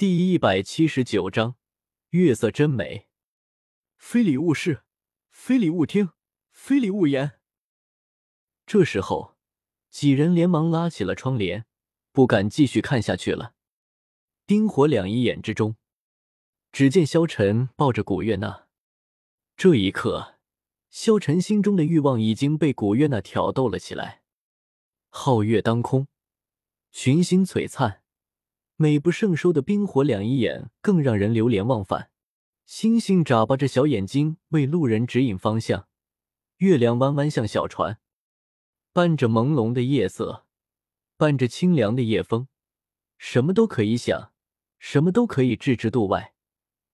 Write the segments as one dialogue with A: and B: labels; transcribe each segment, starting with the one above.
A: 第一百七十九章，月色真美。非礼勿视，非礼勿听，非礼勿言。这时候，几人连忙拉起了窗帘，不敢继续看下去了。丁火两仪眼之中，只见萧晨抱着古月娜。这一刻，萧晨心中的欲望已经被古月娜挑逗了起来。皓月当空，群星璀璨，美不胜收的冰火两仪眼更让人流连忘返。星星眨巴着小眼睛为路人指引方向，月亮弯弯像小船，伴着朦胧的夜色，伴着清凉的夜风，什么都可以想，什么都可以置之度外。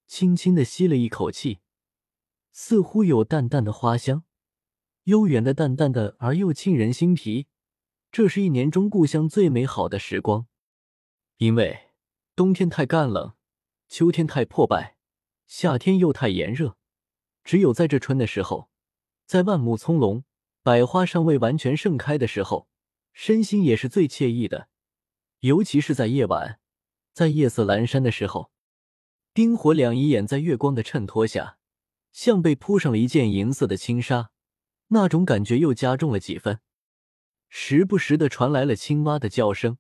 A: 轻轻的吸了一口气，似乎有淡淡的花香，悠远的、淡淡的而又沁人心脾。这是一年中故乡最美好的时光，因为冬天太干冷，秋天太破败，夏天又太炎热。只有在这春的时候，在万木葱茏、百花尚未完全盛开的时候，身心也是最惬意的。尤其是在夜晚，在夜色阑珊的时候，冰火两仪眼在月光的衬托下，像被铺上了一件银色的轻纱，那种感觉又加重了几分。时不时的传来了青蛙的叫声，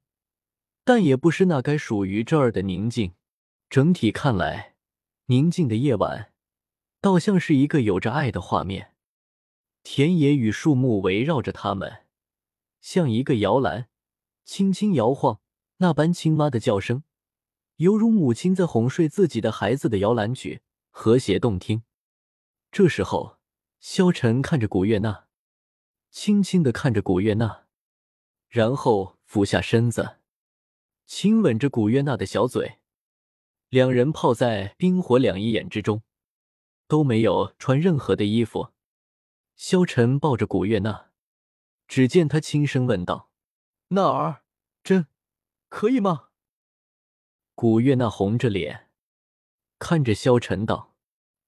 A: 但也不是那该属于这儿的宁静。整体看来，宁静的夜晚，倒像是一个有着爱的画面。田野与树木围绕着他们，像一个摇篮，轻轻摇晃。那般青蛙的叫声，犹如母亲在哄睡自己的孩子的摇篮曲，和谐动听。这时候，萧晨看着古月娜。轻轻的看着古月娜，然后俯下身子，亲吻着古月娜的小嘴。两人泡在冰火两仪眼之中，都没有穿任何的衣服。萧晨抱着古月娜，只见他轻声问道：“娜儿，真可以吗？”古月娜红着脸看着萧晨道：“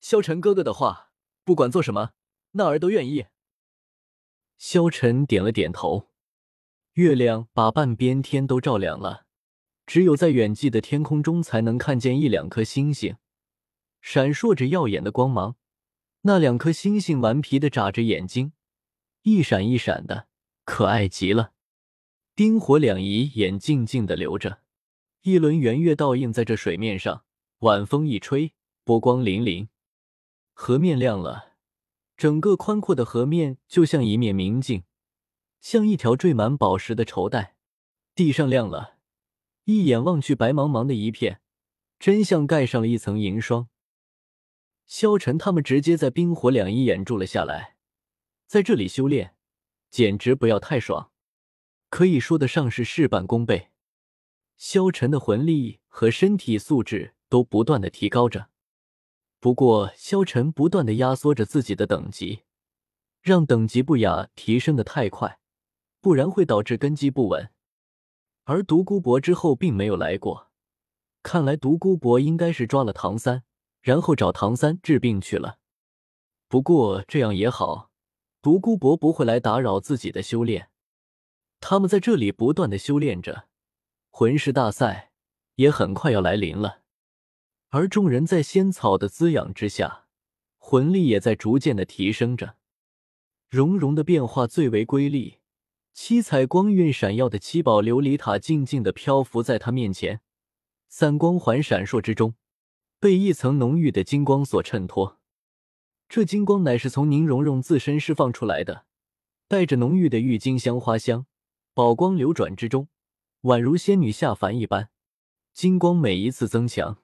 A: 萧晨哥哥的话，不管做什么，娜儿都愿意。”萧晨点了点头，月亮把半边天都照亮了，只有在远际的天空中才能看见一两颗星星，闪烁着耀眼的光芒。那两颗星星顽皮的眨着眼睛，一闪一闪的，可爱极了。丁火两仪眼静静的流着，一轮圆月倒映在这水面上，晚风一吹，波光粼粼，河面亮了。整个宽阔的河面就像一面明镜，像一条缀满宝石的绸带。地上亮了，一眼望去白茫茫的一片，真像盖上了一层银霜。萧晨他们直接在冰火两仪眼住了下来，在这里修炼，简直不要太爽，可以说得上是事半功倍。萧晨的魂力和身体素质都不断的提高着。不过，萧晨不断的压缩着自己的等级，让等级不雅提升的太快，不然会导致根基不稳。而独孤博之后并没有来过，看来独孤博应该是抓了唐三，然后找唐三治病去了。不过这样也好，独孤博不会来打扰自己的修炼，他们在这里不断的修炼着，魂师大赛也很快要来临了。而众人在仙草的滋养之下，魂力也在逐渐的提升着。融融的变化最为瑰丽，七彩光晕闪耀的七宝琉璃塔静静的漂浮在他面前，三光环闪烁之中，被一层浓郁的金光所衬托。这金光乃是从宁荣荣自身释放出来的，带着浓郁的郁金香花香，宝光流转之中，宛如仙女下凡一般。金光每一次增强。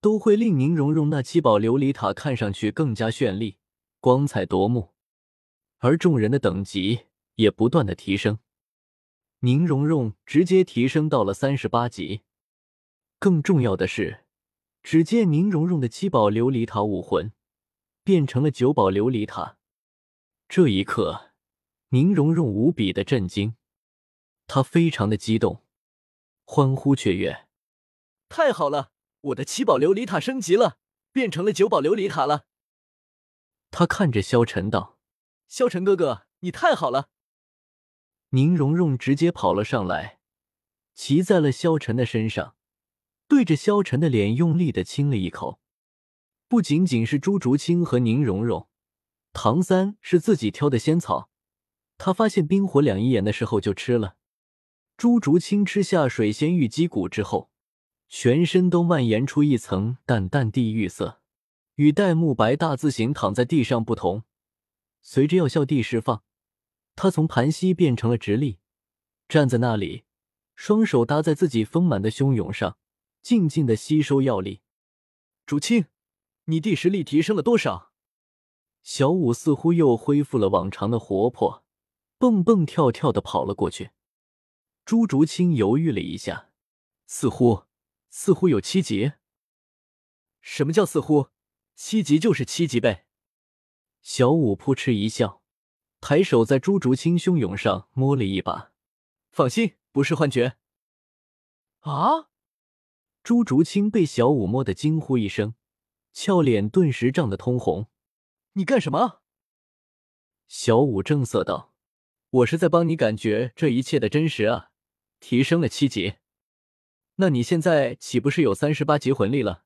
A: 都会令宁荣荣那七宝琉璃塔看上去更加绚丽、光彩夺目，而众人的等级也不断的提升。宁荣荣直接提升到了三十八级。更重要的是，只见宁荣荣的七宝琉璃塔武魂变成了九宝琉璃塔。这一刻，宁荣荣无比的震惊，她非常的激动，欢呼雀跃：“太好了！”我的七宝琉璃塔升级了，变成了九宝琉璃塔了。他看着萧晨道：“萧晨哥哥，你太好了。”宁荣荣直接跑了上来，骑在了萧晨的身上，对着萧晨的脸用力的亲了一口。不仅仅是朱竹清和宁荣荣，唐三是自己挑的仙草，他发现冰火两仪眼的时候就吃了。朱竹清吃下水仙玉鸡骨之后，全身都蔓延出一层淡淡地狱色，与戴沐白大字形躺在地上不同。随着药效地释放，他从盘膝变成了直立，站在那里，双手搭在自己丰满的胸涌上，静静的吸收药力。竹清。你地实力提升了多少？小五似乎又恢复了往常的活泼，蹦蹦跳跳的跑了过去。朱竹清犹豫了一下，似乎似乎有七级。什么叫似乎？七级就是七级呗。小五扑哧一笑，抬手在朱竹清胸涌上摸了一把，放心，不是幻觉。啊！朱竹清被小五摸得惊呼一声。俏脸顿时涨得通红，你干什么？小五正色道：“我是在帮你感觉这一切的真实啊，提升了七级。那你现在岂不是有三十八级魂力了？”